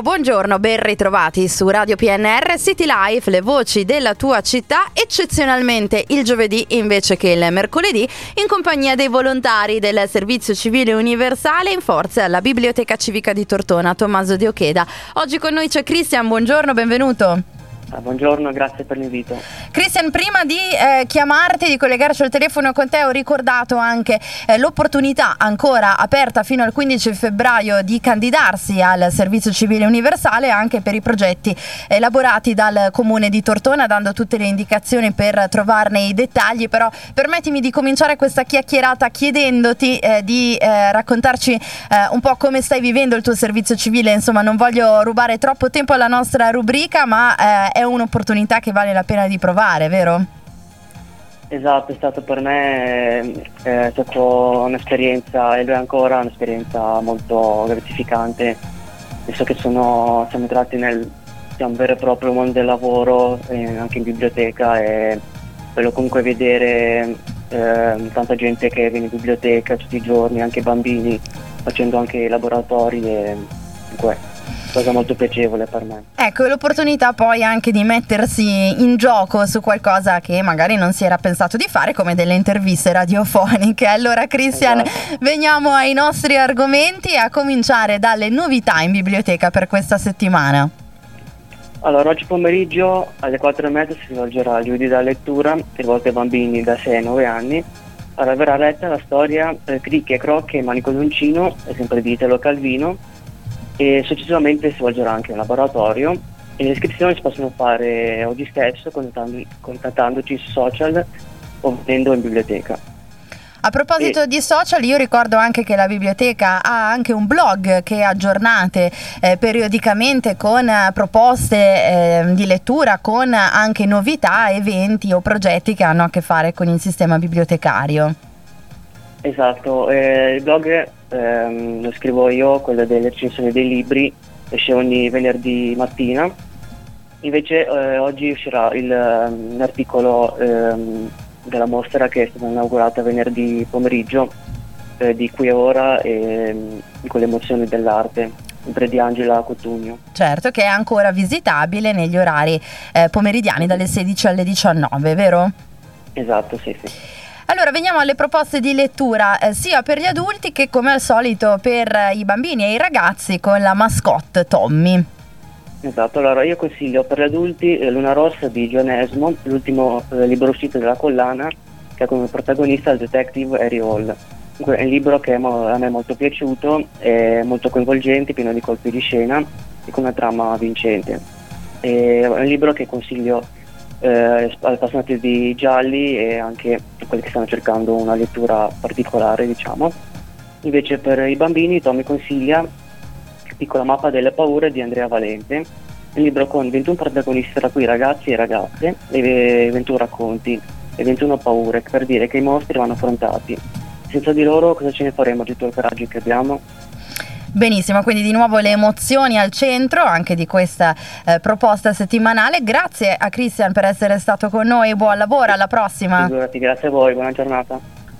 Buongiorno, ben ritrovati su Radio PNR City Life, le voci della tua città, eccezionalmente il giovedì invece che il mercoledì, in compagnia dei volontari del Servizio Civile Universale in forza alla Biblioteca Civica di Tortona, Tommaso Di Ocheda. Oggi con noi c'è Cristian, buongiorno, benvenuto. Ah, buongiorno, grazie per l'invito. Cristian, prima di eh, chiamarti, di collegarci al telefono con te, ho ricordato anche eh, l'opportunità ancora aperta fino al 15 febbraio di candidarsi al Servizio Civile Universale anche per i progetti elaborati dal Comune di Tortona, dando tutte le indicazioni per trovarne i dettagli. Però permettimi di cominciare questa chiacchierata chiedendoti eh, di eh, raccontarci eh, un po' come stai vivendo il tuo servizio civile. Insomma, non voglio rubare troppo tempo alla nostra rubrica, ma eh, è un'opportunità che vale la pena di provare, vero? Esatto, è stato per me eh, è stata un'esperienza e lo è ancora un'esperienza molto gratificante, visto che sono, siamo entrati nel diciamo, vero e proprio mondo del lavoro, eh, anche in biblioteca e bello comunque vedere eh, tanta gente che viene in biblioteca tutti i giorni, anche bambini, facendo anche laboratori e comunque cosa molto piacevole per me. Ecco, l'opportunità poi anche di mettersi in gioco su qualcosa che magari non si era pensato di fare, come delle interviste radiofoniche. Allora, Christian, esatto. veniamo ai nostri argomenti, a cominciare dalle novità in biblioteca per questa settimana. Allora, oggi pomeriggio alle 4 e mezza si svolgerà il giovedì della lettura, rivolto ai bambini da 6 ai 9 anni. Allora, verrà letta la storia eh, Cricche, Crocche e Manico Doncino, sempre di Italo Calvino, e successivamente si svolgerà anche un laboratorio e le iscrizioni si possono fare oggi stesso contattandoci su social o venendo in biblioteca. A proposito e... di social, io ricordo anche che la biblioteca ha anche un blog che aggiornate eh, periodicamente con eh, proposte eh, di lettura, con anche novità, eventi o progetti che hanno a che fare con il sistema bibliotecario. Esatto, eh, il blog ehm, lo scrivo io, quello delle recensioni dei libri, esce ogni venerdì mattina. Invece eh, oggi uscirà il, um, l'articolo ehm, della mostra che è stata inaugurata venerdì pomeriggio eh, di Qui e Ora e um, con le emozioni dell'arte sempre di Angela Cotugno. Certo, che è ancora visitabile negli orari eh, pomeridiani dalle 16 alle 19, vero? Esatto, sì, sì. Allora veniamo alle proposte di lettura eh, sia per gli adulti che come al solito per eh, i bambini e i ragazzi con la mascotte Tommy. Esatto, allora io consiglio per gli adulti eh, Luna Rossa di John Esmond, l'ultimo eh, libro uscito della collana che ha come protagonista il detective Harry Hall. È un libro che a me è molto piaciuto, è molto coinvolgente, pieno di colpi di scena e con una trama vincente. È un libro che consiglio eh, appassionati di gialli e anche quelli che stanno cercando una lettura particolare, diciamo. Invece per i bambini Tommy consiglia Piccola mappa delle paure di Andrea Valente, un libro con 21 protagonisti tra cui ragazzi e ragazze e 21 racconti e 21 paure per dire che i mostri vanno affrontati. Senza di loro cosa ce ne faremo di tutto il coraggio che abbiamo? Benissimo, quindi di nuovo le emozioni al centro anche di questa eh, proposta settimanale. Grazie a Christian per essere stato con noi, buon lavoro, alla prossima. Grazie a voi, buona giornata.